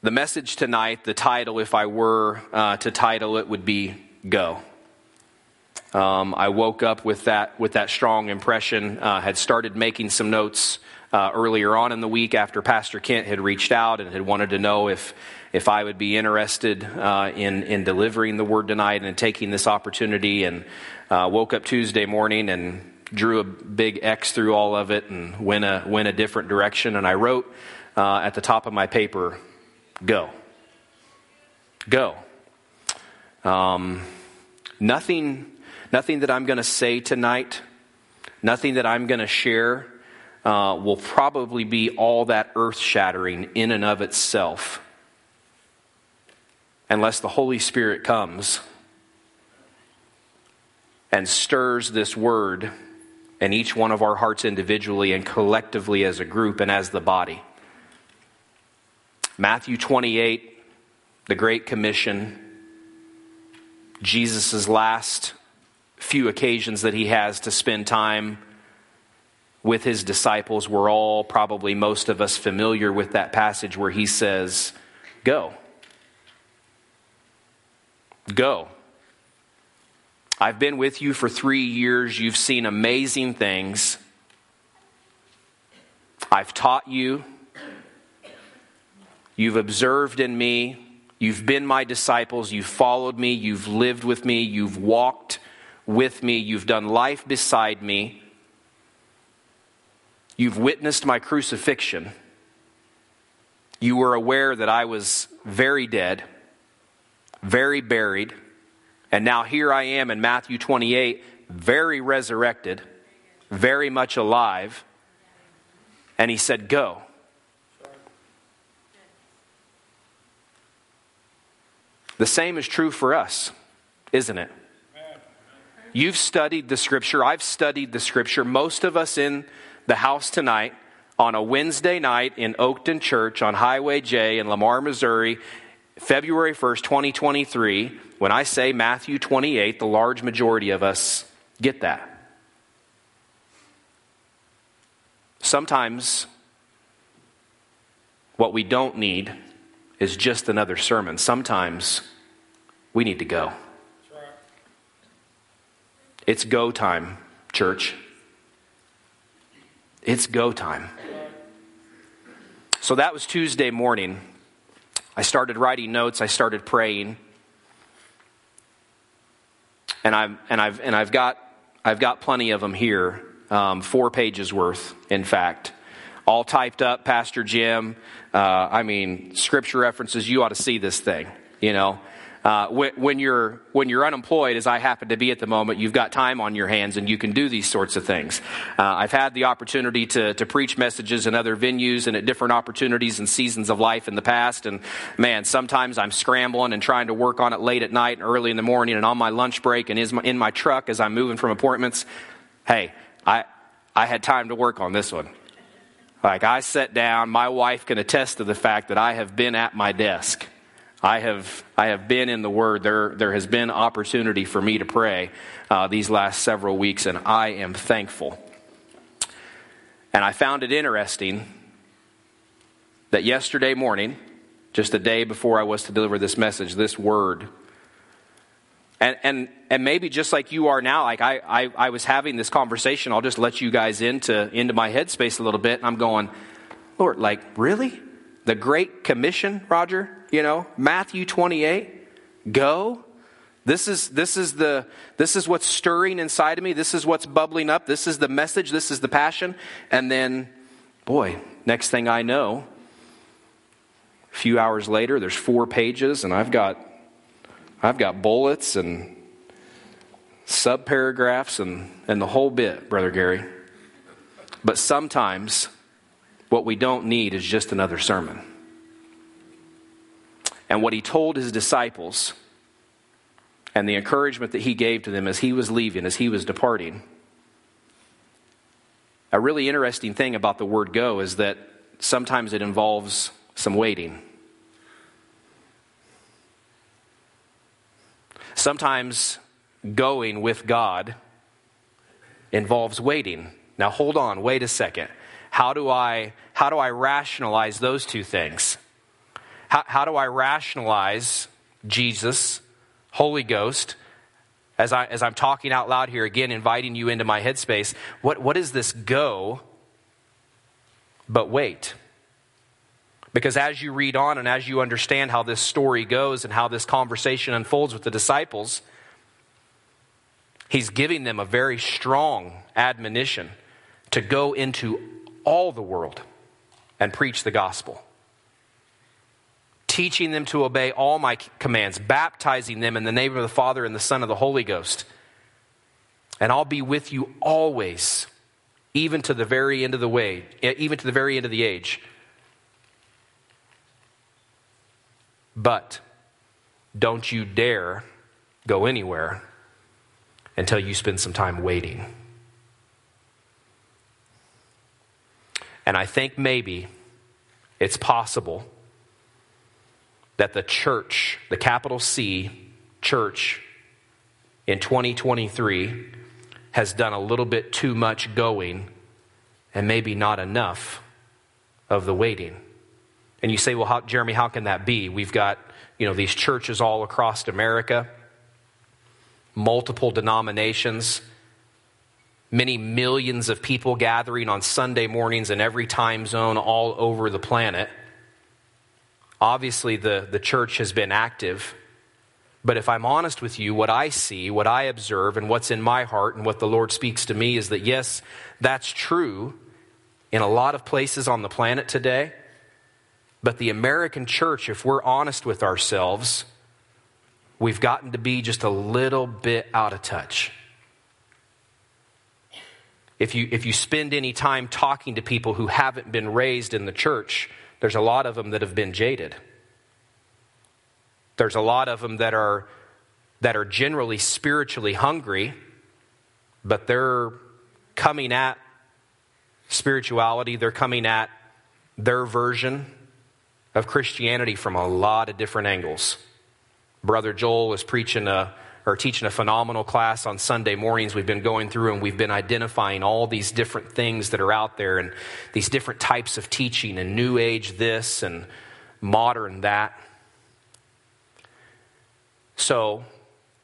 The message tonight, the title, if I were uh, to title it, would be Go. Um, I woke up with that, with that strong impression, uh, had started making some notes uh, earlier on in the week after Pastor Kent had reached out and had wanted to know if, if I would be interested uh, in, in delivering the word tonight and taking this opportunity. And uh, woke up Tuesday morning and drew a big X through all of it and went a, went a different direction. And I wrote uh, at the top of my paper, Go. Go. Um, nothing, nothing that I'm going to say tonight, nothing that I'm going to share uh, will probably be all that earth shattering in and of itself unless the Holy Spirit comes and stirs this word in each one of our hearts individually and collectively as a group and as the body. Matthew 28, the Great Commission, Jesus' last few occasions that he has to spend time with his disciples. We're all probably most of us familiar with that passage where he says, Go. Go. I've been with you for three years. You've seen amazing things. I've taught you. You've observed in me. You've been my disciples. You've followed me. You've lived with me. You've walked with me. You've done life beside me. You've witnessed my crucifixion. You were aware that I was very dead, very buried and now here I am in Matthew 28, very resurrected, very much alive. And he said, Go. The same is true for us, isn't it? You've studied the scripture. I've studied the scripture. Most of us in the house tonight on a Wednesday night in Oakton Church on Highway J in Lamar, Missouri, February 1st, 2023, when I say Matthew 28, the large majority of us get that. Sometimes what we don't need is just another sermon. Sometimes we need to go. It's go time, church. It's go time. So that was Tuesday morning. I started writing notes, I started praying. And I've, and I've, and I've, got, I've got plenty of them here, um, four pages worth, in fact. All typed up, Pastor Jim. Uh, I mean, scripture references, you ought to see this thing, you know. Uh, when, when, you're, when you're unemployed, as I happen to be at the moment, you've got time on your hands and you can do these sorts of things. Uh, I've had the opportunity to, to preach messages in other venues and at different opportunities and seasons of life in the past. And man, sometimes I'm scrambling and trying to work on it late at night and early in the morning and on my lunch break and in my truck as I'm moving from appointments. Hey, I, I had time to work on this one. Like I sat down, my wife can attest to the fact that I have been at my desk I have, I have been in the Word. There, there has been opportunity for me to pray uh, these last several weeks, and I am thankful. And I found it interesting that yesterday morning, just a day before I was to deliver this message, this word, and, and, and maybe just like you are now, like I, I, I was having this conversation, I'll just let you guys into, into my headspace a little bit, I'm going, Lord, like, really? The Great Commission, Roger? you know, Matthew 28, go. This is, this is the, this is what's stirring inside of me. This is what's bubbling up. This is the message. This is the passion. And then, boy, next thing I know, a few hours later, there's four pages and I've got, I've got bullets and subparagraphs and, and the whole bit, Brother Gary. But sometimes what we don't need is just another sermon and what he told his disciples and the encouragement that he gave to them as he was leaving, as he was departing. A really interesting thing about the word go is that sometimes it involves some waiting. Sometimes going with God involves waiting. Now hold on, wait a second. How do I how do I rationalize those two things? How, how do I rationalize Jesus, Holy Ghost, as, I, as I'm talking out loud here, again, inviting you into my headspace? What, what is this go but wait? Because as you read on and as you understand how this story goes and how this conversation unfolds with the disciples, he's giving them a very strong admonition to go into all the world and preach the gospel. Teaching them to obey all my commands, baptizing them in the name of the Father and the Son of the Holy Ghost. And I'll be with you always, even to the very end of the way, even to the very end of the age. But don't you dare go anywhere until you spend some time waiting. And I think maybe it's possible that the church, the capital C church in 2023, has done a little bit too much going and maybe not enough of the waiting. And you say, well, how, Jeremy, how can that be? We've got, you know, these churches all across America, multiple denominations many millions of people gathering on Sunday mornings in every time zone all over the planet. Obviously, the, the church has been active. But if I'm honest with you, what I see, what I observe, and what's in my heart, and what the Lord speaks to me is that yes, that's true in a lot of places on the planet today. But the American church, if we're honest with ourselves, we've gotten to be just a little bit out of touch. If you, if you spend any time talking to people who haven't been raised in the church, there's a lot of them that have been jaded. There's a lot of them that are, that are generally spiritually hungry, but they're coming at spirituality, they're coming at their version of Christianity from a lot of different angles. Brother Joel was preaching a or teaching a phenomenal class on Sunday mornings. We've been going through and we've been identifying all these different things that are out there and these different types of teaching and New Age this and modern that. So,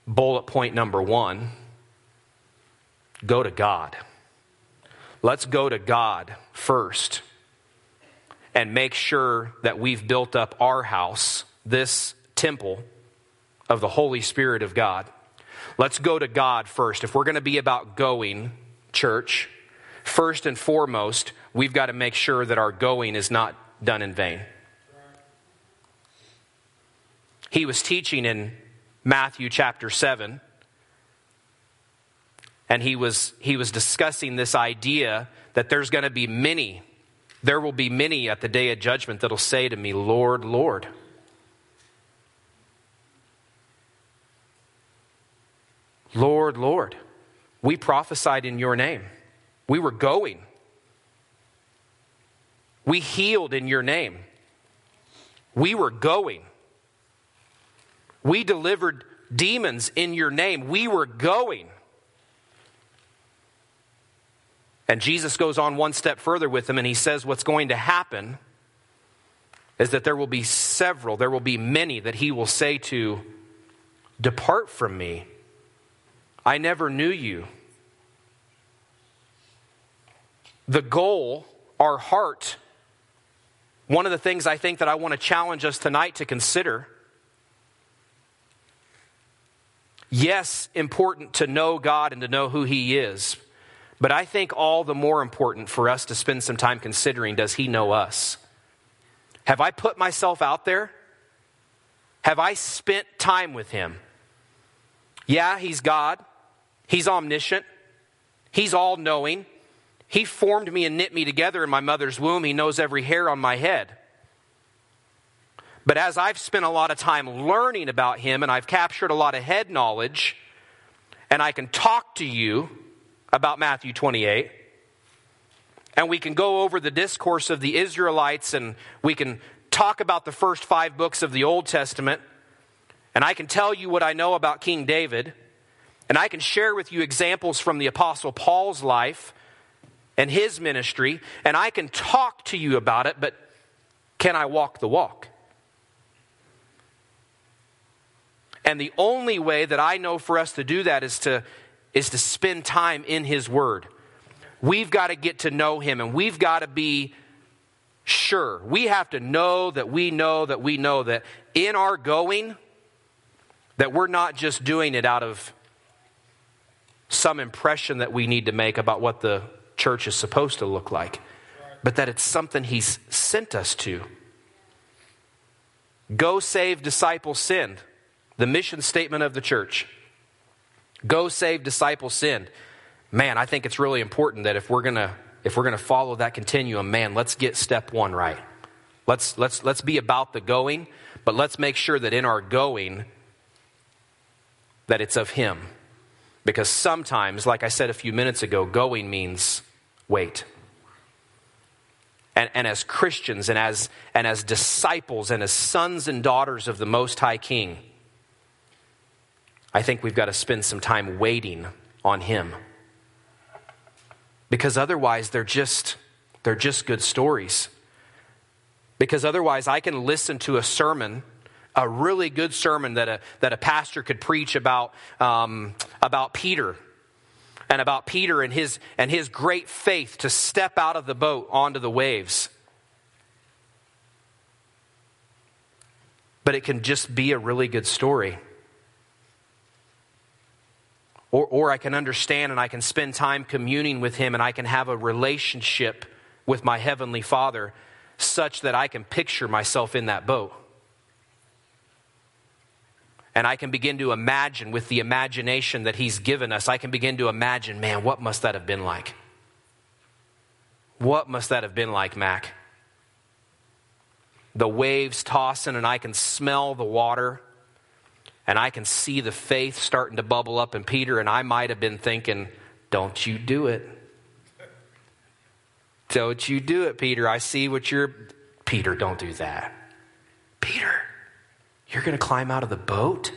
bullet point number one go to God. Let's go to God first and make sure that we've built up our house, this temple of the Holy Spirit of God. Let's go to God first. If we're going to be about going, church, first and foremost, we've got to make sure that our going is not done in vain. He was teaching in Matthew chapter 7 and he was he was discussing this idea that there's going to be many there will be many at the day of judgment that'll say to me lord lord Lord, Lord, we prophesied in your name. We were going. We healed in your name. We were going. We delivered demons in your name. We were going. And Jesus goes on one step further with them and he says, What's going to happen is that there will be several, there will be many that he will say to, Depart from me, I never knew you. The goal, our heart, one of the things I think that I want to challenge us tonight to consider. Yes, important to know God and to know who He is, but I think all the more important for us to spend some time considering does He know us? Have I put myself out there? Have I spent time with Him? Yeah, He's God. He's omniscient, He's all knowing. He formed me and knit me together in my mother's womb. He knows every hair on my head. But as I've spent a lot of time learning about Him and I've captured a lot of head knowledge, and I can talk to you about Matthew 28, and we can go over the discourse of the Israelites and we can talk about the first five books of the Old Testament, and I can tell you what I know about King David. And I can share with you examples from the Apostle Paul's life and his ministry, and I can talk to you about it, but can I walk the walk? And the only way that I know for us to do that is to, is to spend time in His Word. We've got to get to know Him and we've got to be sure. We have to know that we know that we know that in our going, that we're not just doing it out of some impression that we need to make about what the church is supposed to look like, but that it's something He's sent us to. Go save, disciples, send. The mission statement of the church. Go save, disciples, sin. Man, I think it's really important that if we're gonna if we're gonna follow that continuum, man, let's get step one right. Let's let's let's be about the going, but let's make sure that in our going that it's of Him. Because sometimes, like I said a few minutes ago, going means wait. And, and, as Christians and as, and as disciples and as sons and daughters of the Most High King, I think we've got to spend some time waiting on Him. Because otherwise, they're just, they're just good stories. Because otherwise, I can listen to a sermon a really good sermon that a, that a pastor could preach about, um, about Peter and about Peter and his, and his great faith to step out of the boat onto the waves. But it can just be a really good story. Or, or I can understand and I can spend time communing with him and I can have a relationship with my Heavenly Father such that I can picture myself in that boat. And I can begin to imagine with the imagination that He's given us, I can begin to imagine, man, what must that have been like? What must that have been like, Mac? The waves tossing, and I can smell the water, and I can see the faith starting to bubble up in Peter, and I might have been thinking, don't you do it. Don't you do it, Peter. I see what you're. Peter, don't do that. Peter. You're going to climb out of the boat?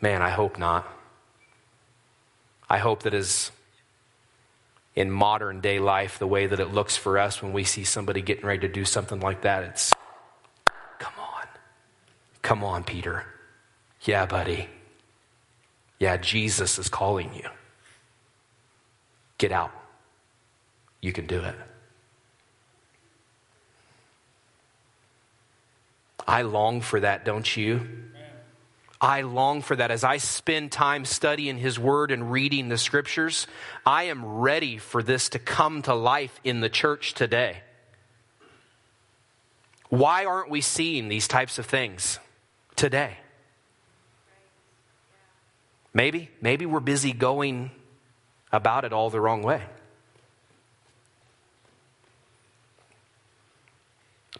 Man, I hope not. I hope that is in modern day life the way that it looks for us when we see somebody getting ready to do something like that. It's. Come on, Peter. Yeah, buddy. Yeah, Jesus is calling you. Get out. You can do it. I long for that, don't you? I long for that. As I spend time studying His Word and reading the Scriptures, I am ready for this to come to life in the church today. Why aren't we seeing these types of things today? Maybe, maybe we're busy going about it all the wrong way.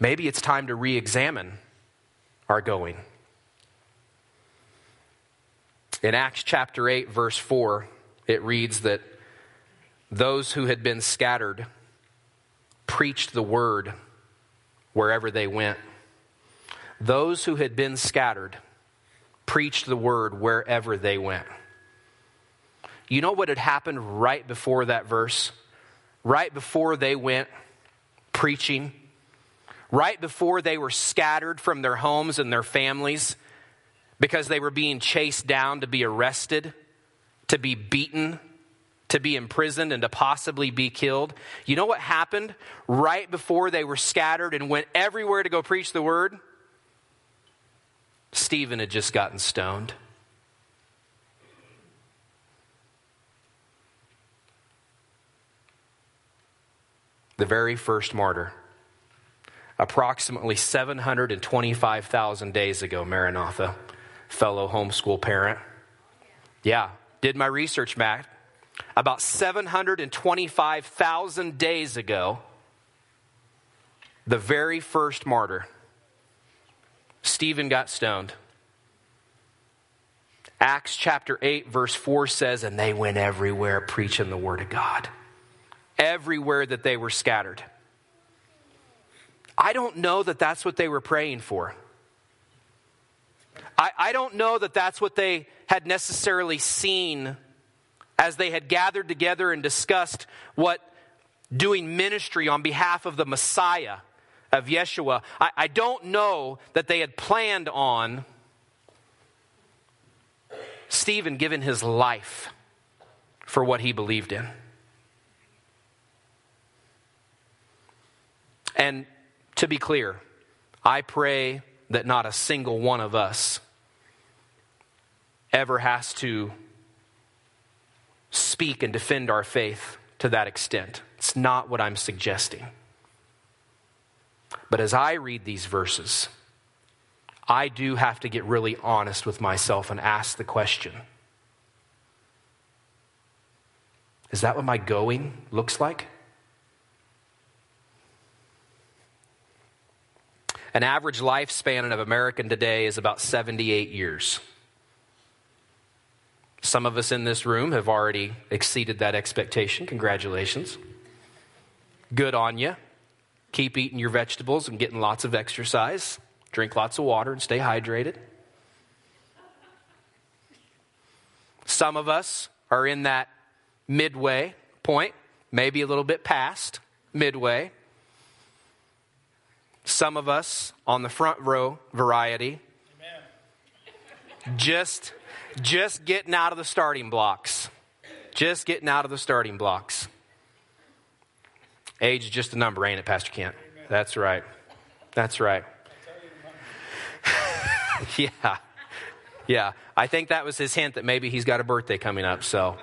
Maybe it's time to re examine our going. In Acts chapter 8, verse 4, it reads that those who had been scattered preached the word wherever they went. Those who had been scattered preached the word wherever they went. You know what had happened right before that verse? Right before they went preaching right before they were scattered from their homes and their families because they were being chased down to be arrested, to be beaten, to be imprisoned, and to possibly be killed. You know what happened right before they were scattered and went everywhere to go preach the word? Stephen had just gotten stoned. The very first martyr approximately 725,000 days ago, Maranatha, fellow homeschool parent. Yeah, did my research, Matt. About 725,000 days ago, the very first martyr, Stephen got stoned. Acts chapter 8, verse 4 says, And they went everywhere preaching the word of God. Everywhere that they were scattered. I don't know that that's what they were praying for. I, I don't know that that's what they had necessarily seen as they had gathered together and discussed what doing ministry on behalf of the Messiah of Yeshua, I, I don't know that they had planned on Stephen giving his life for what he believed in. And to be clear, I pray that not a single one of us ever has to speak and defend our faith to that extent. It's not what I'm suggesting. But as I read these verses, I do have to get really honest with myself and ask the question Is that what my going looks like? An average lifespan of American today is about 78 years. Some of us in this room have already exceeded that expectation. Congratulations. Good on you. Keep eating your vegetables and getting lots of exercise. Drink lots of water and stay hydrated. Some of us are in that midway point, maybe a little bit past midway. Some of us on the front row variety. Amen. Just just getting out of the starting blocks. Just getting out of the starting blocks. Age is just a number, ain't it, Pastor Kent? Amen. That's right. That's right. yeah. Yeah. I think that was his hint that maybe he's got a birthday coming up. So,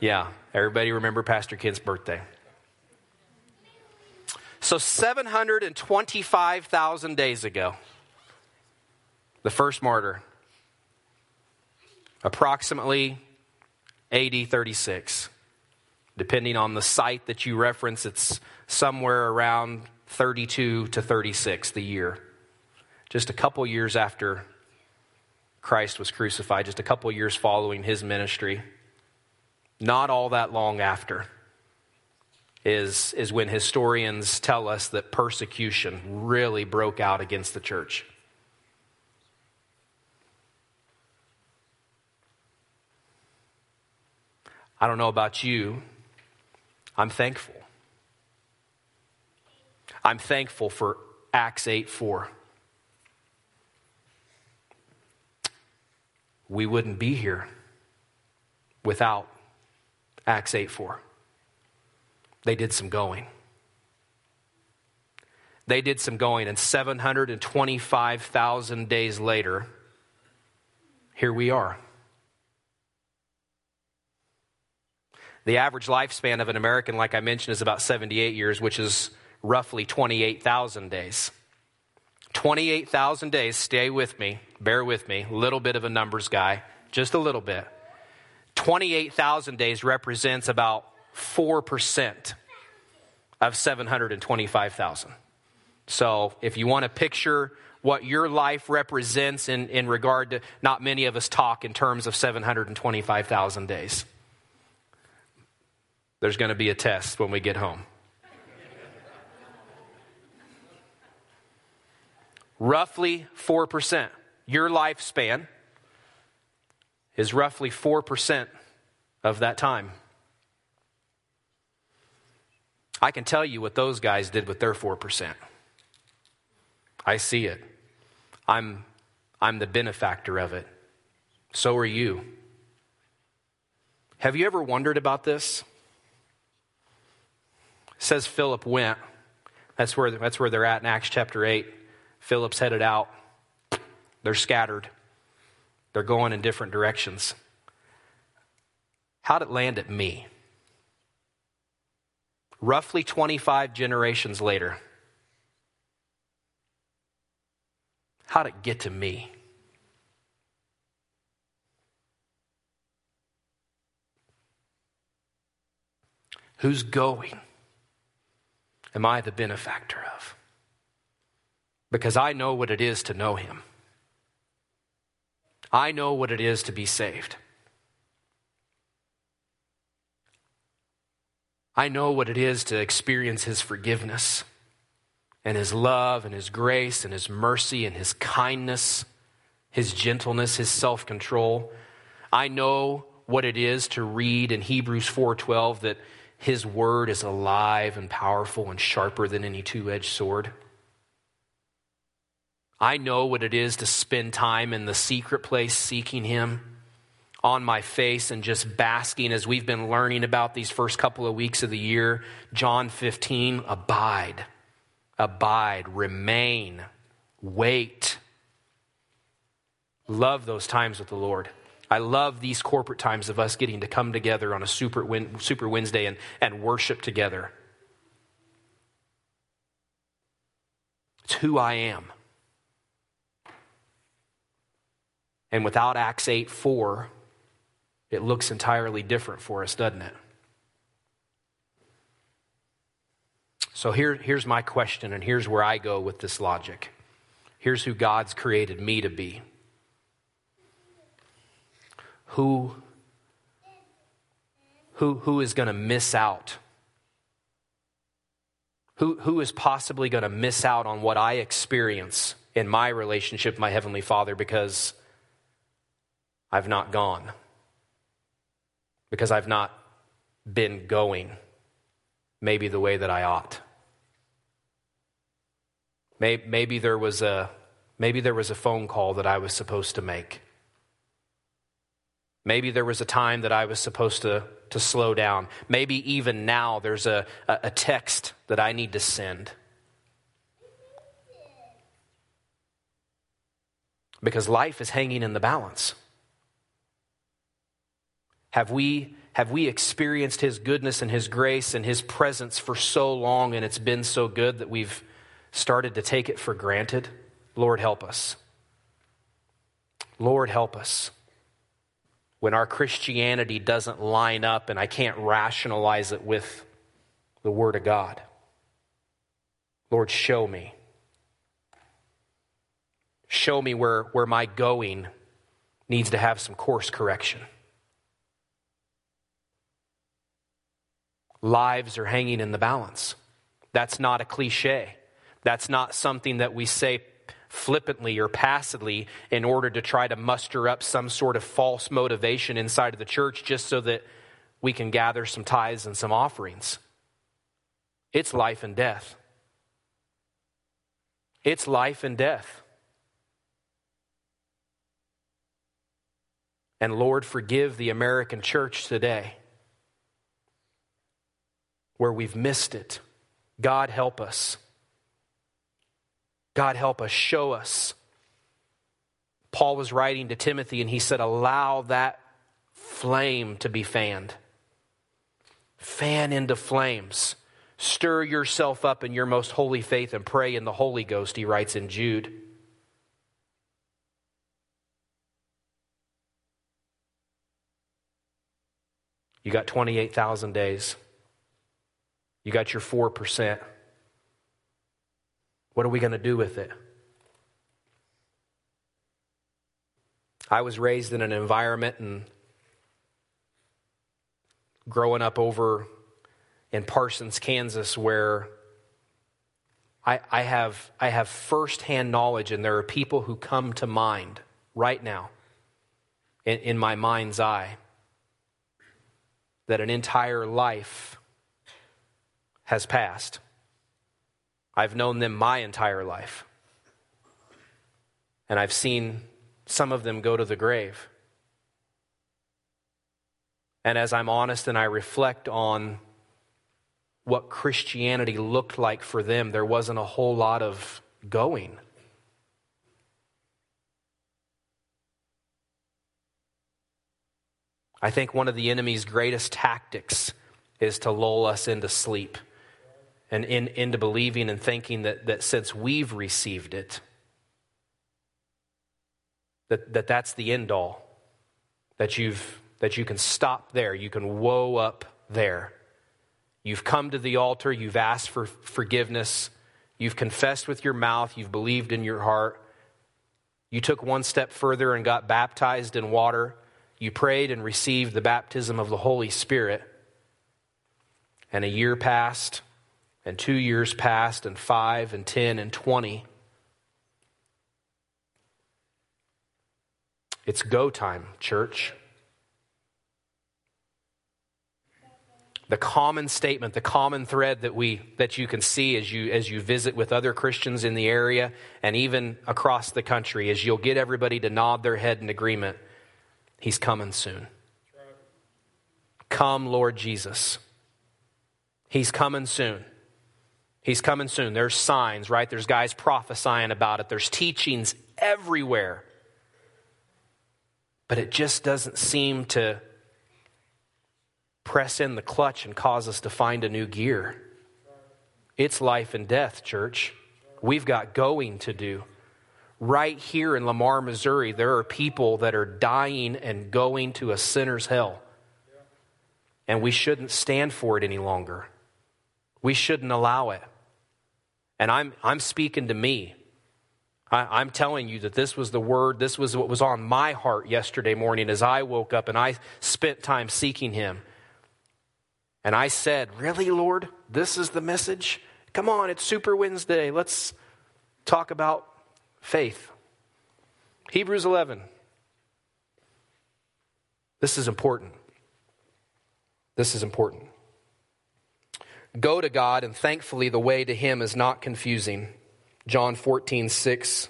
yeah. Everybody remember Pastor Kent's birthday. So, 725,000 days ago, the first martyr, approximately AD 36. Depending on the site that you reference, it's somewhere around 32 to 36 the year. Just a couple years after Christ was crucified, just a couple years following his ministry. Not all that long after is, is when historians tell us that persecution really broke out against the church. I don't know about you. I'm thankful. I'm thankful for Acts 8 4. We wouldn't be here without Acts 8 4 they did some going. They did some going, and 725,000 days later, here we are. The average lifespan of an American, like I mentioned, is about 78 years, which is roughly 28,000 days. 28,000 days, stay with me, bear with me, a little bit of a numbers guy, just a little bit. 28,000 days represents about 4% of 725,000. So if you want to picture what your life represents in, in regard to, not many of us talk in terms of 725,000 days. There's going to be a test when we get home. roughly 4%. Your lifespan is roughly 4% of that time. I can tell you what those guys did with their 4%. I see it. I'm, I'm the benefactor of it. So are you. Have you ever wondered about this? Says Philip went. That's where, that's where they're at in Acts chapter 8. Philip's headed out. They're scattered, they're going in different directions. How'd it land at me? roughly 25 generations later. How'd it get to me? Who's going? Am I the benefactor of? Because I know what it is to know Him. I know what it is to be saved. I know what it is to experience His forgiveness and His love and His grace and His mercy and His kindness, His gentleness, His self control. I know what it is to read in Hebrews 4:12 that his word is alive and powerful and sharper than any two-edged sword. I know what it is to spend time in the secret place seeking Him on my face and just basking as we've been learning about these first couple of weeks of the year. John 15, abide, abide, remain, wait. Love those times with the Lord. I love these corporate times of us getting to come together on a super, super Wednesday and, and worship together. It's who I am. And without Acts 8 4, it looks entirely different for us, doesn't it? So here, here's my question, and here's where I go with this logic. Here's who God's created me to be. Who, who, who is going to miss out who, who is possibly going to miss out on what I experience in my relationship with my Heavenly Father because I've not gone? Because I've not been going maybe the way that I ought. Maybe, maybe, there was a, maybe there was a phone call that I was supposed to make. Maybe there was a time that I was supposed to to slow down. Maybe even now there's a, a text that I need to send. Because life is hanging in the balance. Have we, have we experienced His goodness and His grace and His presence for so long and it's been so good that we've started to take it for granted? Lord, help us. Lord, help us when our Christianity doesn't line up and I can't rationalize it with the Word of God. Lord, show me. Show me where, where my going needs to have some course correction. Lives are hanging in the balance. That's not a cliche. That's not something that we say flippantly or passively in order to try to muster up some sort of false motivation inside of the church just so that we can gather some tithes and some offerings. It's life and death. It's life and death. And Lord, forgive the American church today where we've missed it. God, help us. God, help us, show us. Paul was writing to Timothy and he said, Allow that flame to be fanned. Fan into flames. Stir yourself up in your most holy faith and pray in the Holy Ghost, he writes in Jude. You got 28,000 days. You got your 4%. What are we going to do with it? I was raised in an environment and growing up over in Parsons, Kansas, where I, I, have, I have firsthand knowledge, and there are people who come to mind right now in, in my mind's eye that an entire life has passed. I've known them my entire life. And I've seen some of them go to the grave. And as I'm honest and I reflect on what Christianity looked like for them, there wasn't a whole lot of going. I think one of the enemy's greatest tactics is to lull us into sleep and in, into believing and thinking that, that since we've received it, that, that that's the end all, that, you've, that you can stop there, you can woe up there. You've come to the altar, you've asked for forgiveness, you've confessed with your mouth, you've believed in your heart. You took one step further and got baptized in water. You prayed and received the baptism of the Holy Spirit. And a year passed, and two years passed, and five, and ten, and twenty. It's go time, church. the common statement, the common thread that we that you can see as you as you visit with other Christians in the area and even across the country is you'll get everybody to nod their head in agreement. He's coming soon. Come, Lord Jesus. He's coming soon. He's coming soon. There's signs, right? There's guys prophesying about it. There's teachings everywhere. But it just doesn't seem to press in the clutch and cause us to find a new gear. It's life and death, church. We've got going to do. Right here in Lamar, Missouri, there are people that are dying and going to a sinner's hell. And we shouldn't stand for it any longer. We shouldn't allow it. And I'm, I'm speaking to me. I, am telling you that this was the word, this was what was on my heart yesterday morning as I woke up and I spent time seeking Him. And I said, Really, Lord? This is the message? Come on, it's Super Wednesday. Let's talk about faith. Hebrews 11. This is important. This is important. Go to God, and thankfully, the way to Him is not confusing. John 14, 6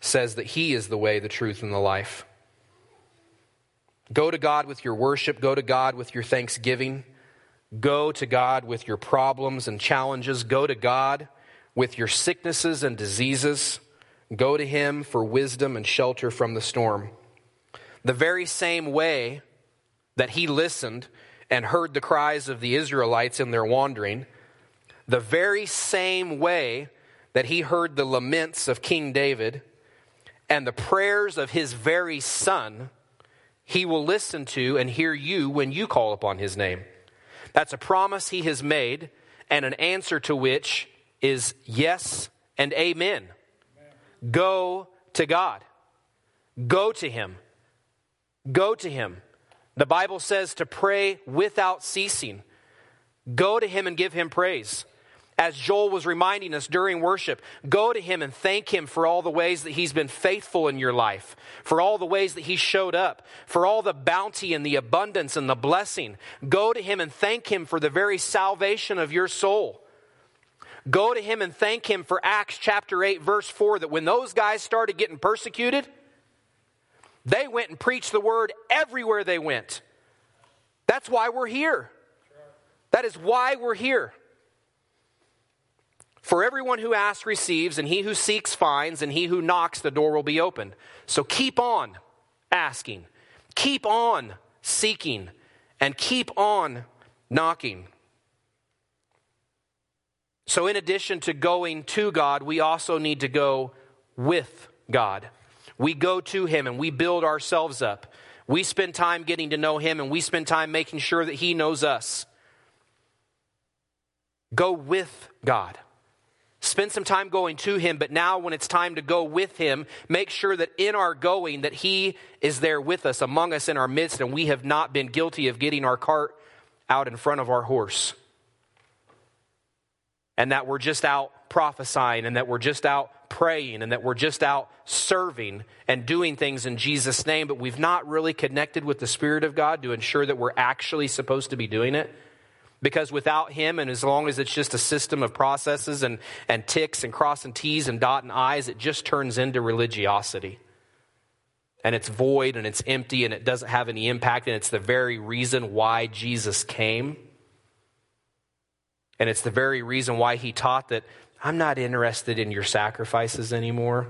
says that He is the way, the truth, and the life. Go to God with your worship, go to God with your thanksgiving. Go to God with your problems and challenges. Go to God with your sicknesses and diseases. Go to Him for wisdom and shelter from the storm. The very same way that He listened and heard the cries of the Israelites in their wandering, the very same way that He heard the laments of King David and the prayers of His very Son, He will listen to and hear you when you call upon His name. That's a promise he has made, and an answer to which is yes and amen. amen. Go to God. Go to him. Go to him. The Bible says to pray without ceasing. Go to him and give him praise as Joel was reminding us during worship, go to him and thank him for all the ways that he's been faithful in your life, for all the ways that he showed up, for all the bounty and the abundance and the blessing. Go to him and thank him for the very salvation of your soul. Go to him and thank him for Acts chapter 8, verse 4, that when those guys started getting persecuted, they went and preached the word everywhere they went. That's why we're here. That is why we're here. For everyone who asks receives, and he who seeks finds, and he who knocks, the door will be opened. So keep on asking, keep on seeking, and keep on knocking. So, in addition to going to God, we also need to go with God. We go to Him and we build ourselves up. We spend time getting to know Him and we spend time making sure that He knows us. Go with God. Spend some time going to him, but now when it's time to go with him, make sure that in our going that he is there with us, among us in our midst, and we have not been guilty of getting our cart out in front of our horse. And that we're just out prophesying and that we're just out praying and that we're just out serving and doing things in Jesus' name, but we've not really connected with the Spirit of God to ensure that we're actually supposed to be doing it. Because without him, and as long as it's just a system of processes and, and ticks and crossing T's and dotting I's, it just turns into religiosity. And it's void and it's empty and it doesn't have any impact. And it's the very reason why Jesus came. And it's the very reason why he taught that I'm not interested in your sacrifices anymore.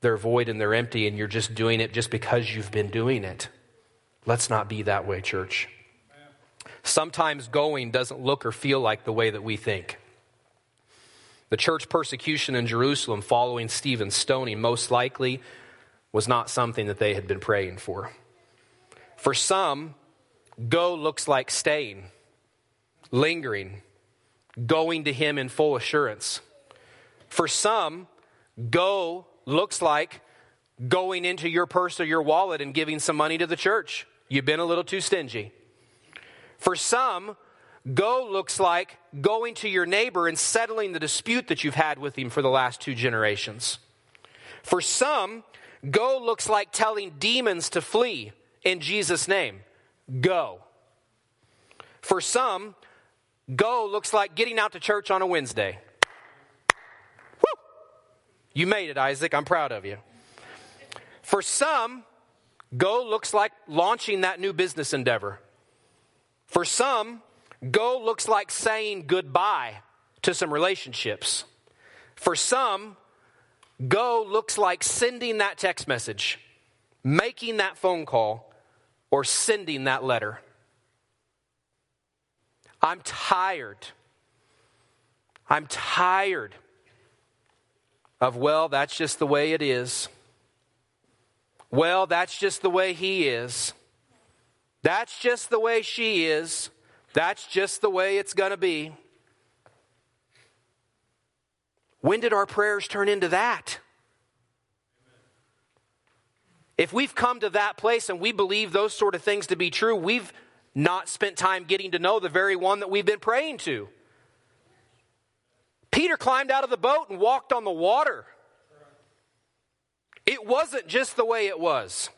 They're void and they're empty, and you're just doing it just because you've been doing it. Let's not be that way, church. Sometimes going doesn't look or feel like the way that we think. The church persecution in Jerusalem following Stephen's stoning most likely was not something that they had been praying for. For some, go looks like staying, lingering, going to Him in full assurance. For some, go looks like going into your purse or your wallet and giving some money to the church. You've been a little too stingy. For some, go looks like going to your neighbor and settling the dispute that you've had with him for the last two generations. For some, go looks like telling demons to flee in Jesus' name. Go. For some, go looks like getting out to church on a Wednesday. Woo! You made it, Isaac. I'm proud of you. For some, go looks like launching that new business endeavor. For some, go looks like saying goodbye to some relationships. For some, go looks like sending that text message, making that phone call, or sending that letter. I'm tired. I'm tired of, well, that's just the way it is. Well, that's just the way he is. That's just the way she is. That's just the way it's going to be. When did our prayers turn into that? If we've come to that place and we believe those sort of things to be true, we've not spent time getting to know the very one that we've been praying to. Peter climbed out of the boat and walked on the water. It wasn't just the way it was.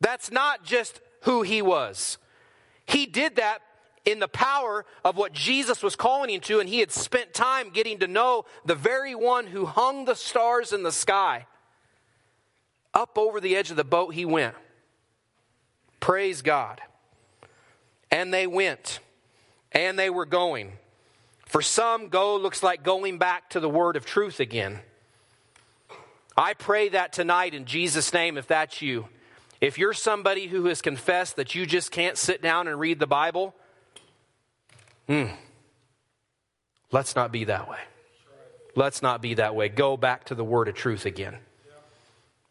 That's not just who he was. He did that in the power of what Jesus was calling him to, and he had spent time getting to know the very one who hung the stars in the sky. Up over the edge of the boat he went. Praise God. And they went, and they were going. For some, go looks like going back to the word of truth again. I pray that tonight in Jesus' name, if that's you. If you're somebody who has confessed that you just can't sit down and read the Bible, hmm, let's not be that way. Let's not be that way. Go back to the word of truth again.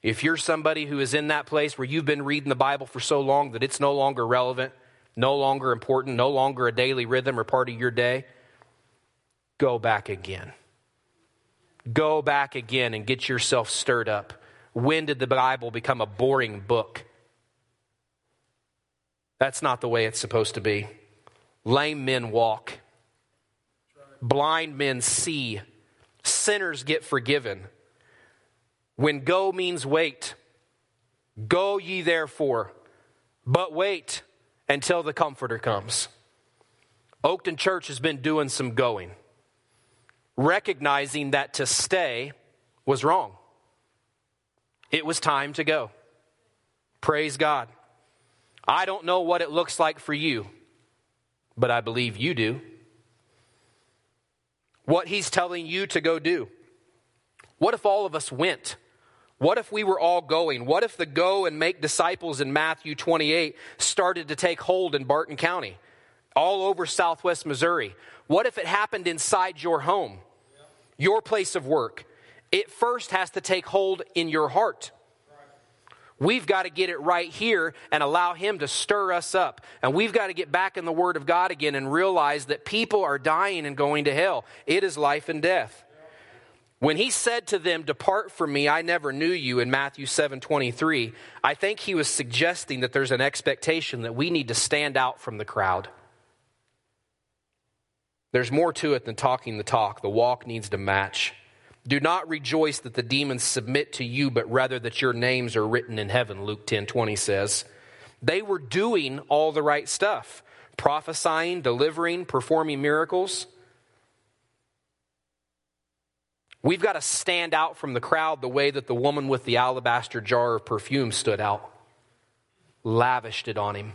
If you're somebody who is in that place where you've been reading the Bible for so long that it's no longer relevant, no longer important, no longer a daily rhythm or part of your day, go back again. Go back again and get yourself stirred up. When did the Bible become a boring book? That's not the way it's supposed to be. Lame men walk, blind men see, sinners get forgiven. When go means wait, go ye therefore, but wait until the Comforter comes. Oakton Church has been doing some going, recognizing that to stay was wrong. It was time to go. Praise God. I don't know what it looks like for you, but I believe you do. What He's telling you to go do. What if all of us went? What if we were all going? What if the go and make disciples in Matthew 28 started to take hold in Barton County, all over southwest Missouri? What if it happened inside your home, your place of work? It first has to take hold in your heart. We've got to get it right here and allow Him to stir us up. And we've got to get back in the Word of God again and realize that people are dying and going to hell. It is life and death. When he said to them, Depart from me, I never knew you, in Matthew 7 23, I think he was suggesting that there's an expectation that we need to stand out from the crowd. There's more to it than talking the talk. The walk needs to match. Do not rejoice that the demons submit to you, but rather that your names are written in heaven, Luke 10 20 says. They were doing all the right stuff prophesying, delivering, performing miracles. We've got to stand out from the crowd the way that the woman with the alabaster jar of perfume stood out, lavished it on him,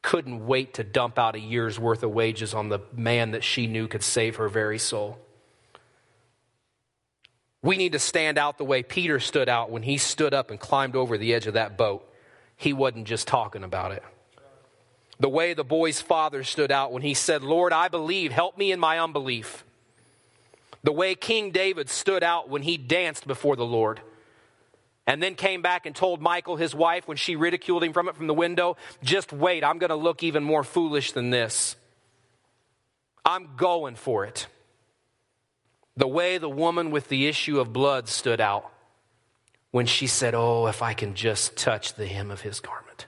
couldn't wait to dump out a year's worth of wages on the man that she knew could save her very soul. We need to stand out the way Peter stood out when he stood up and climbed over the edge of that boat. He wasn't just talking about it. The way the boy's father stood out when he said, Lord, I believe, help me in my unbelief. The way King David stood out when he danced before the Lord. And then came back and told Michal, his wife, when she ridiculed him from it from the window, just wait, I'm going to look even more foolish than this. I'm going for it. The way the woman with the issue of blood stood out when she said, Oh, if I can just touch the hem of his garment.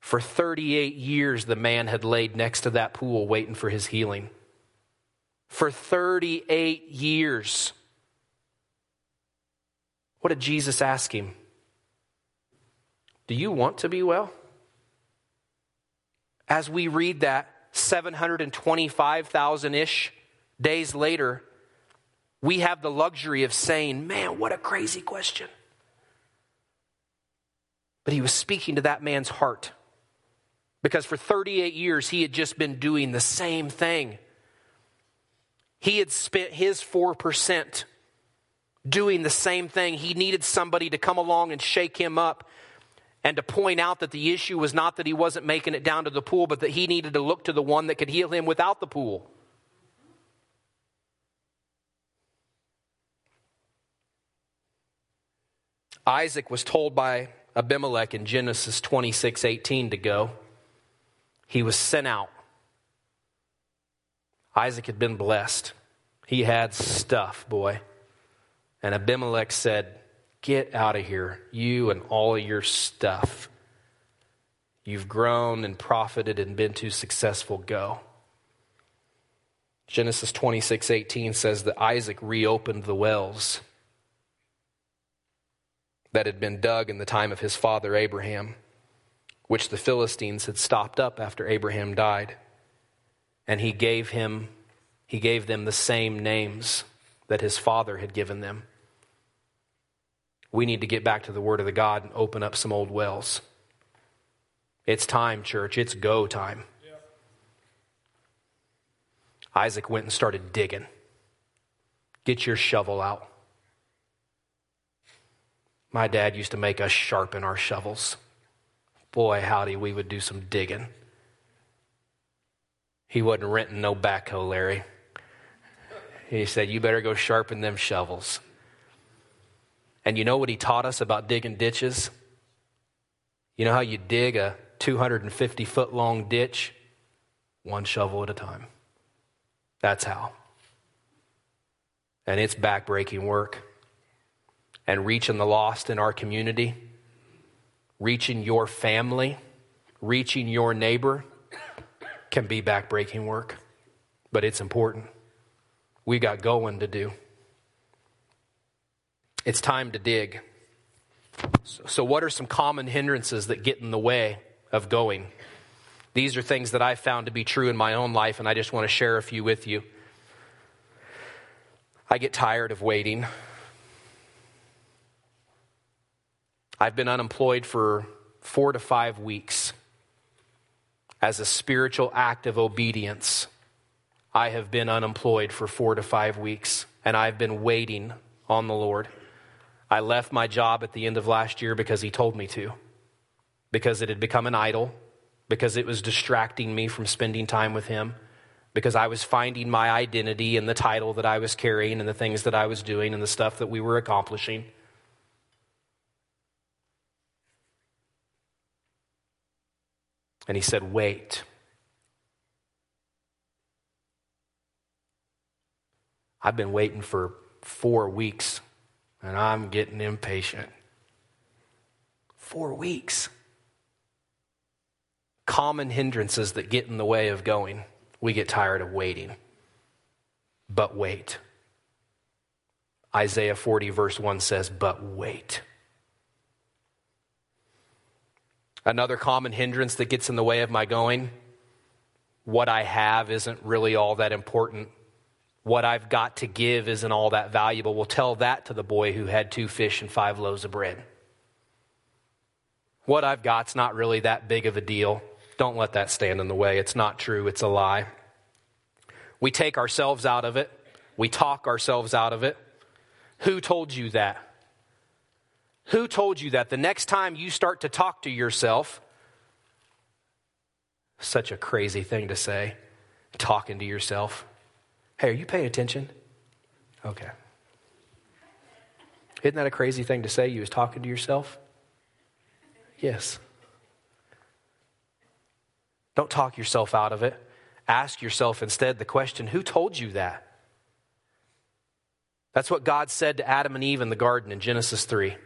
For 38 years, the man had laid next to that pool waiting for his healing for 38 years. What did Jesus ask him? Do you want to be well? as we read that 725,000 ish days later, we have the luxury of saying, Man, what a crazy question. But he was speaking to that man's heart because for 38 years he had just been doing the same thing. He had spent his 4% doing the same thing. He needed somebody to come along and shake him up and to point out that the issue was not that he wasn't making it down to the pool, but that he needed to look to the one that could heal him without the pool. Isaac was told by Abimelech in Genesis 26 18 to go. He was sent out. Isaac had been blessed. He had stuff, boy. And Abimelech said, Get out of here, you and all your stuff. You've grown and profited and been too successful. Go. Genesis 26 18 says that Isaac reopened the wells that had been dug in the time of his father Abraham, which the Philistines had stopped up after Abraham died. And he gave him he gave them the same names that his father had given them. We need to get back to the word of the God and open up some old wells. It's time, church. It's go time. Yeah. Isaac went and started digging. Get your shovel out. My dad used to make us sharpen our shovels. Boy, howdy, we would do some digging. He wasn't renting no backhoe, Larry. He said, You better go sharpen them shovels. And you know what he taught us about digging ditches? You know how you dig a 250 foot long ditch? One shovel at a time. That's how. And it's backbreaking work and reaching the lost in our community, reaching your family, reaching your neighbor can be backbreaking work, but it's important. We got going to do. It's time to dig. So, what are some common hindrances that get in the way of going? These are things that I've found to be true in my own life, and I just want to share a few with you. I get tired of waiting. I've been unemployed for four to five weeks. As a spiritual act of obedience, I have been unemployed for four to five weeks, and I've been waiting on the Lord. I left my job at the end of last year because He told me to, because it had become an idol, because it was distracting me from spending time with Him, because I was finding my identity in the title that I was carrying and the things that I was doing and the stuff that we were accomplishing. And he said, Wait. I've been waiting for four weeks and I'm getting impatient. Four weeks. Common hindrances that get in the way of going. We get tired of waiting. But wait. Isaiah 40, verse 1 says, But wait. Another common hindrance that gets in the way of my going what I have isn't really all that important. What I've got to give isn't all that valuable. We'll tell that to the boy who had two fish and five loaves of bread. What I've got's not really that big of a deal. Don't let that stand in the way. It's not true, it's a lie. We take ourselves out of it, we talk ourselves out of it. Who told you that? Who told you that? The next time you start to talk to yourself, such a crazy thing to say, talking to yourself. Hey, are you paying attention? Okay. Isn't that a crazy thing to say? You was talking to yourself? Yes. Don't talk yourself out of it. Ask yourself instead the question who told you that? That's what God said to Adam and Eve in the garden in Genesis 3.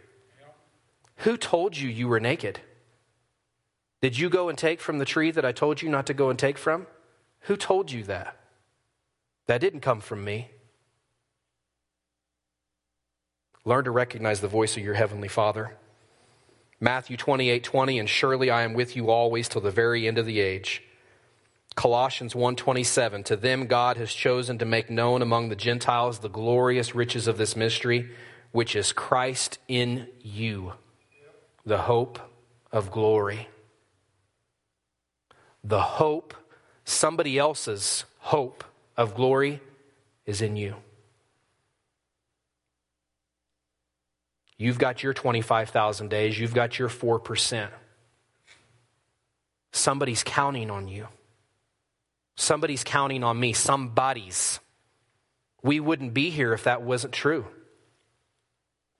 Who told you you were naked? Did you go and take from the tree that I told you not to go and take from? Who told you that? That didn't come from me. Learn to recognize the voice of your heavenly Father. Matthew 28 20, and surely I am with you always till the very end of the age. Colossians 1:27 To them God has chosen to make known among the Gentiles the glorious riches of this mystery which is Christ in you the hope of glory. The hope somebody else's hope of glory is in you. You've got your 25,000 days, you've got your 4%. Somebody's counting on you. Somebody's counting on me. Somebody's. We wouldn't be here if that wasn't true.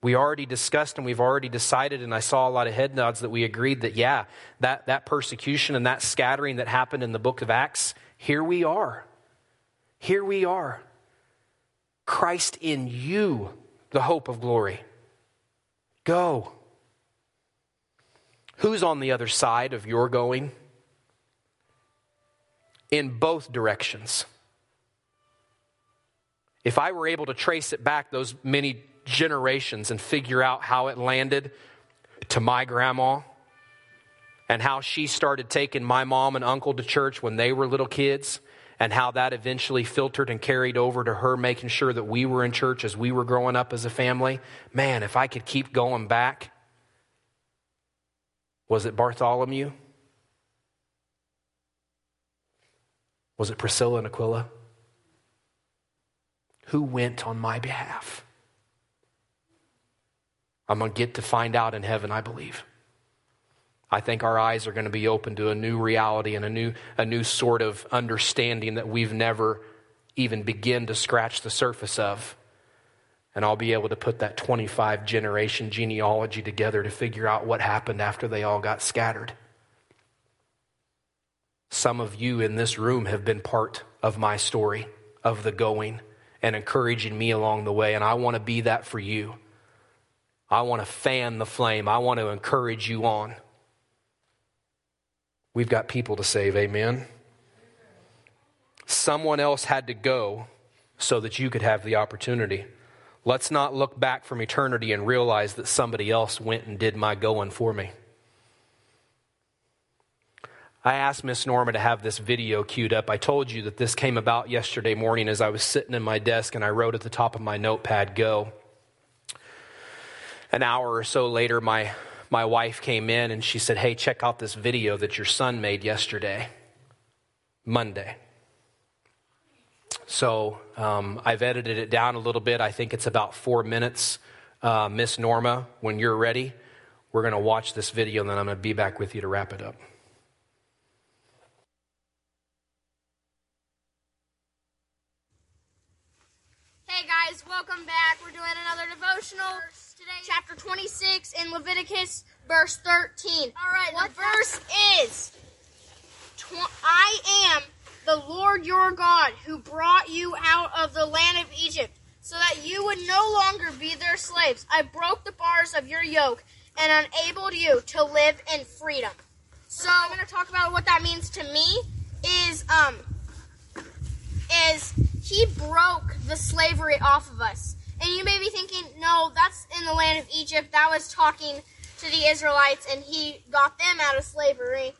We already discussed and we've already decided, and I saw a lot of head nods that we agreed that, yeah, that, that persecution and that scattering that happened in the book of Acts, here we are. Here we are. Christ in you, the hope of glory. Go. Who's on the other side of your going? in both directions. If I were able to trace it back those many generations and figure out how it landed to my grandma and how she started taking my mom and uncle to church when they were little kids and how that eventually filtered and carried over to her making sure that we were in church as we were growing up as a family. Man, if I could keep going back. Was it Bartholomew? Was it Priscilla and Aquila? Who went on my behalf? I'm going to get to find out in heaven, I believe. I think our eyes are going to be open to a new reality and a new, a new sort of understanding that we've never even begin to scratch the surface of. And I'll be able to put that 25 generation genealogy together to figure out what happened after they all got scattered. Some of you in this room have been part of my story, of the going, and encouraging me along the way. And I want to be that for you. I want to fan the flame. I want to encourage you on. We've got people to save, amen? Someone else had to go so that you could have the opportunity. Let's not look back from eternity and realize that somebody else went and did my going for me. I asked Miss Norma to have this video queued up. I told you that this came about yesterday morning as I was sitting in my desk and I wrote at the top of my notepad, go. An hour or so later, my, my wife came in and she said, Hey, check out this video that your son made yesterday, Monday. So um, I've edited it down a little bit. I think it's about four minutes. Uh, Miss Norma, when you're ready, we're going to watch this video and then I'm going to be back with you to wrap it up. Hey guys, welcome back. We're doing another devotional chapter 26 in Leviticus, verse 13. All right, what the verse is I am the Lord your God who brought you out of the land of Egypt so that you would no longer be their slaves. I broke the bars of your yoke and enabled you to live in freedom. So I'm going to talk about what that means to me is um is he broke the slavery off of us. And you may be thinking, no, that's in the land of Egypt. That was talking to the Israelites and he got them out of slavery.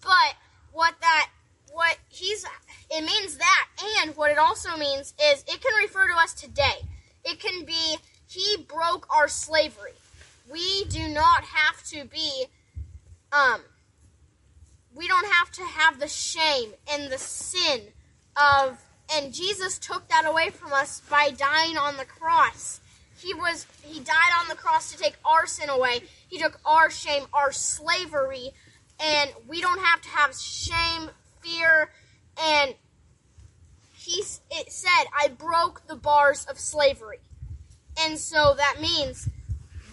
But what that, what he's, it means that. And what it also means is it can refer to us today. It can be, he broke our slavery. We do not have to be, um, we don't have to have the shame and the sin of and Jesus took that away from us by dying on the cross. He was he died on the cross to take our sin away. He took our shame, our slavery, and we don't have to have shame, fear, and he it said, "I broke the bars of slavery." And so that means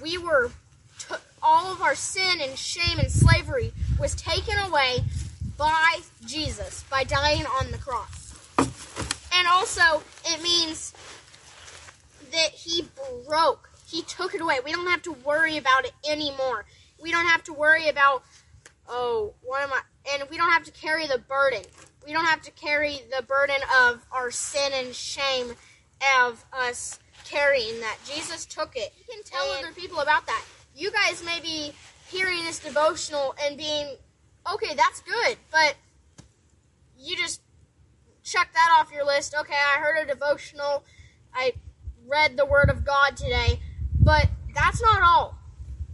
we were t- all of our sin and shame and slavery was taken away by Jesus by dying on the cross. And also, it means that he broke. He took it away. We don't have to worry about it anymore. We don't have to worry about, oh, what am I? And we don't have to carry the burden. We don't have to carry the burden of our sin and shame of us carrying that. Jesus took it. You can tell and other people about that. You guys may be hearing this devotional and being, okay, that's good, but you just check that off your list. Okay, I heard a devotional. I read the Word of God today. But that's not all.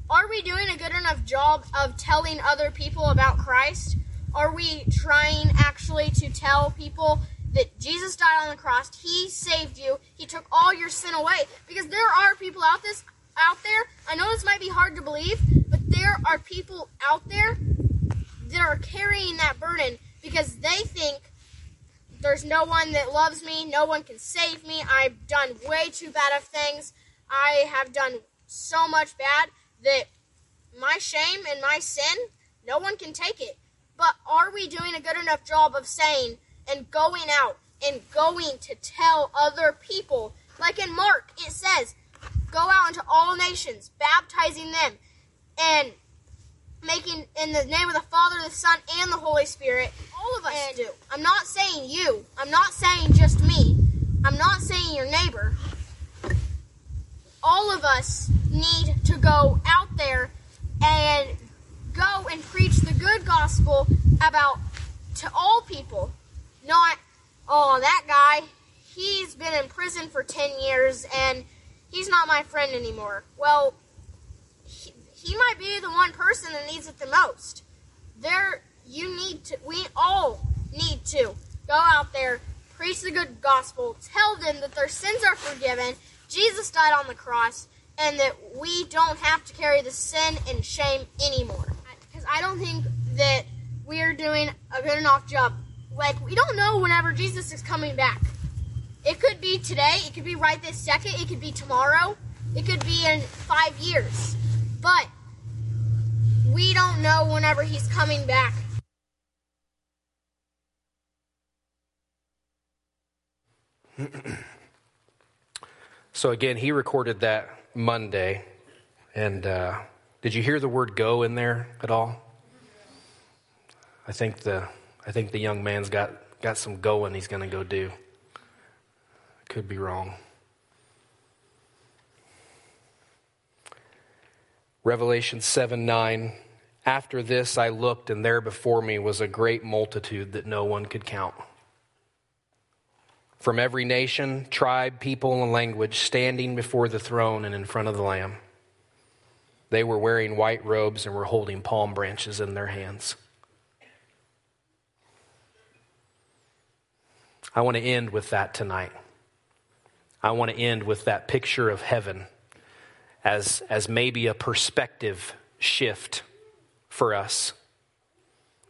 Are we doing a good enough job of telling other people about Christ? Are we trying actually to tell people that Jesus died on the cross, He saved you, He took all your sin away? Because there are people out this out there. I know this might be hard to believe, but there are people out there that are carrying that burden because they think there's no one that loves me, no one can save me, I've done way too bad of things, I have done so much bad that my shame and my sin, no one can take it. But are we doing a good enough job of saying and going out and going to tell other people? Like in Mark, it says, go out into all nations, baptizing them, and making in the name of the Father, the Son, and the Holy Spirit. All of us and do. I'm not saying you. I'm not saying just me. I'm not saying your neighbor. All of us need to go out there and go and preach the good gospel about to all people. Not, oh, that guy, he's been in prison for 10 years and he's not my friend anymore. Well, he, might be the one person that needs it the most. There, you need to, we all need to go out there, preach the good gospel, tell them that their sins are forgiven, Jesus died on the cross, and that we don't have to carry the sin and shame anymore. Because I don't think that we're doing a good enough job. Like, we don't know whenever Jesus is coming back. It could be today, it could be right this second, it could be tomorrow, it could be in five years. But we don't know whenever he's coming back. so again, he recorded that Monday, and uh, did you hear the word "go" in there at all? I think the I think the young man's got got some going he's going to go do. Could be wrong. Revelation 7 9. After this I looked, and there before me was a great multitude that no one could count. From every nation, tribe, people, and language, standing before the throne and in front of the Lamb. They were wearing white robes and were holding palm branches in their hands. I want to end with that tonight. I want to end with that picture of heaven as, as maybe a perspective shift for us.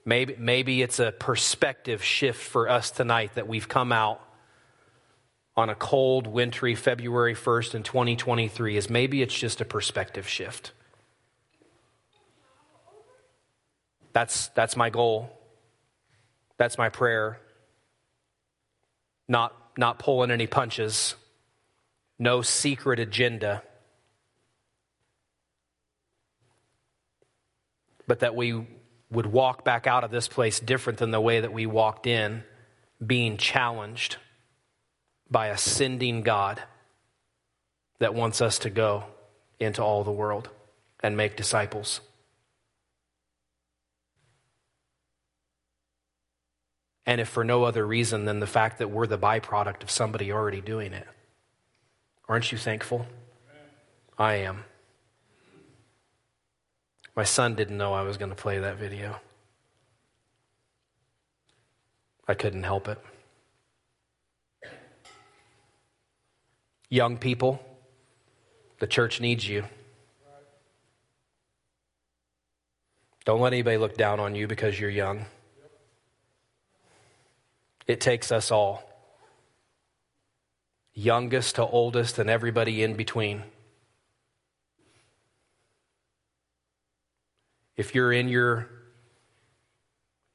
Maybe, maybe it's a perspective shift for us tonight that we've come out on a cold, wintry February 1st in 2023 is maybe it's just a perspective shift. That's, that's my goal. That's my prayer. Not, not pulling any punches no secret agenda, but that we would walk back out of this place different than the way that we walked in, being challenged by a sending God that wants us to go into all the world and make disciples. And if for no other reason than the fact that we're the byproduct of somebody already doing it. Aren't you thankful? I am. My son didn't know I was going to play that video. I couldn't help it. Young people, the church needs you. Don't let anybody look down on you because you're young. It takes us all youngest to oldest, and everybody in between. If you're in your,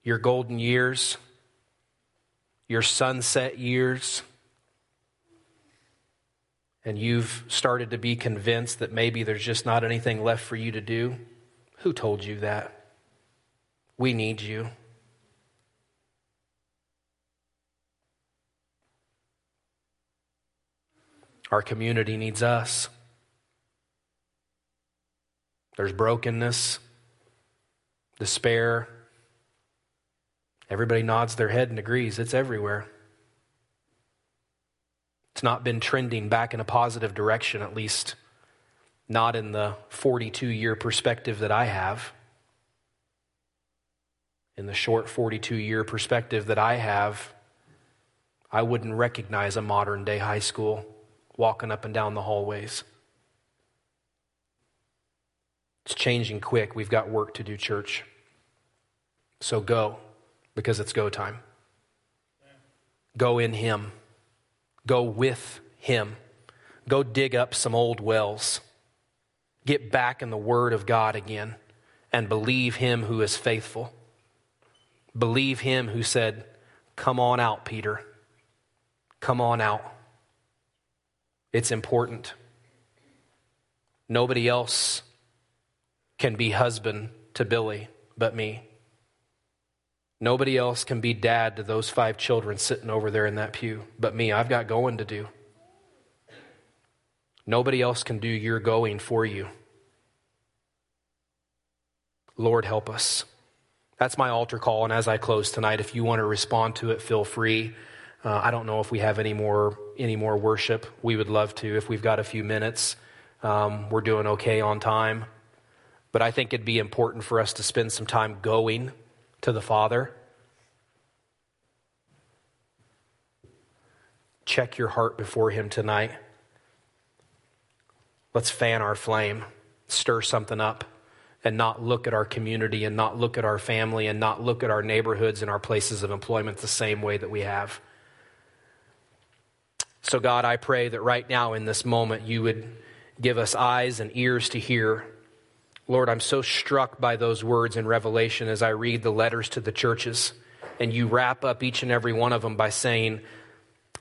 your golden years, your sunset years, and you've started to be convinced that maybe there's just not anything left for you to do, who told you that? We need you. Our community needs us. There's brokenness, despair, Everybody nods their head and agrees. It's everywhere. It's not been trending back in a positive direction, at least not in the 42 year perspective that I have. In the short 42 year perspective that I have, I wouldn't recognize a modern day high school walking up and down the hallways. It's changing quick. We've got work to do, church. So go, because it's go time. Go in Him. Go with Him. Go dig up some old wells. Get back in the Word of God again and believe Him who is faithful. Believe Him who said, Come on out, Peter. Come on out. It's important. Nobody else can be husband to Billy but me. Nobody else can be dad to those five children sitting over there in that pew but me. I've got going to do. Nobody else can do your going for you. Lord, help us. That's my altar call. And as I close tonight, if you want to respond to it, feel free. Uh, I don't know if we have any more any more worship. We would love to if we've got a few minutes. Um, we're doing okay on time, but I think it'd be important for us to spend some time going to the Father. Check your heart before Him tonight. Let's fan our flame, stir something up, and not look at our community and not look at our family and not look at our neighborhoods and our places of employment the same way that we have. So, God, I pray that right now in this moment you would give us eyes and ears to hear. Lord, I'm so struck by those words in Revelation as I read the letters to the churches, and you wrap up each and every one of them by saying,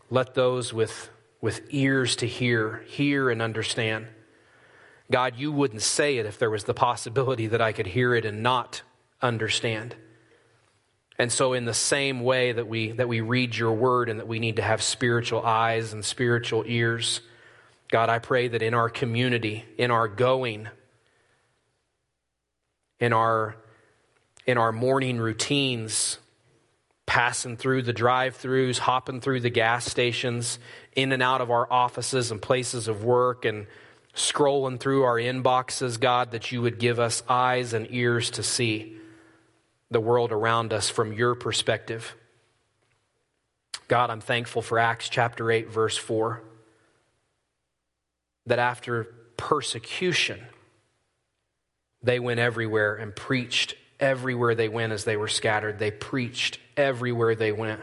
Let those with, with ears to hear, hear and understand. God, you wouldn't say it if there was the possibility that I could hear it and not understand. And so, in the same way that we, that we read your word and that we need to have spiritual eyes and spiritual ears, God, I pray that in our community, in our going, in our, in our morning routines, passing through the drive throughs, hopping through the gas stations, in and out of our offices and places of work, and scrolling through our inboxes, God, that you would give us eyes and ears to see the world around us from your perspective. God, I'm thankful for Acts chapter 8, verse 4, that after persecution, they went everywhere and preached everywhere they went as they were scattered. They preached everywhere they went.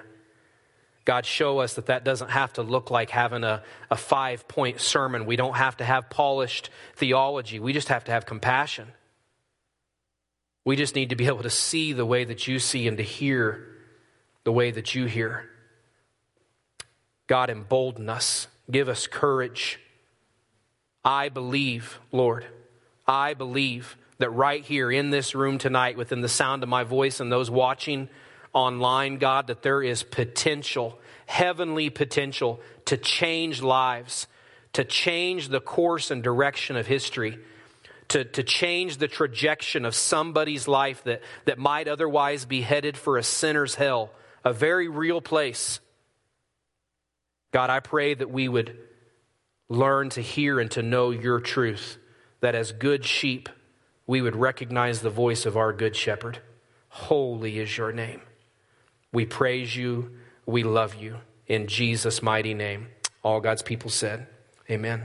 God, show us that that doesn't have to look like having a, a five point sermon. We don't have to have polished theology. We just have to have compassion. We just need to be able to see the way that you see and to hear the way that you hear. God, embolden us. Give us courage. I believe, Lord, I believe that right here in this room tonight, within the sound of my voice and those watching online, God, that there is potential, heavenly potential to change lives, to change the course and direction of history to, to change the trajectory of somebody's life that, that might otherwise be headed for a sinner's hell, a very real place. God, I pray that we would learn to hear and to know your truth, that as good sheep, we would recognize the voice of our good shepherd. Holy is your name. We praise you. We love you. In Jesus' mighty name. All God's people said, Amen.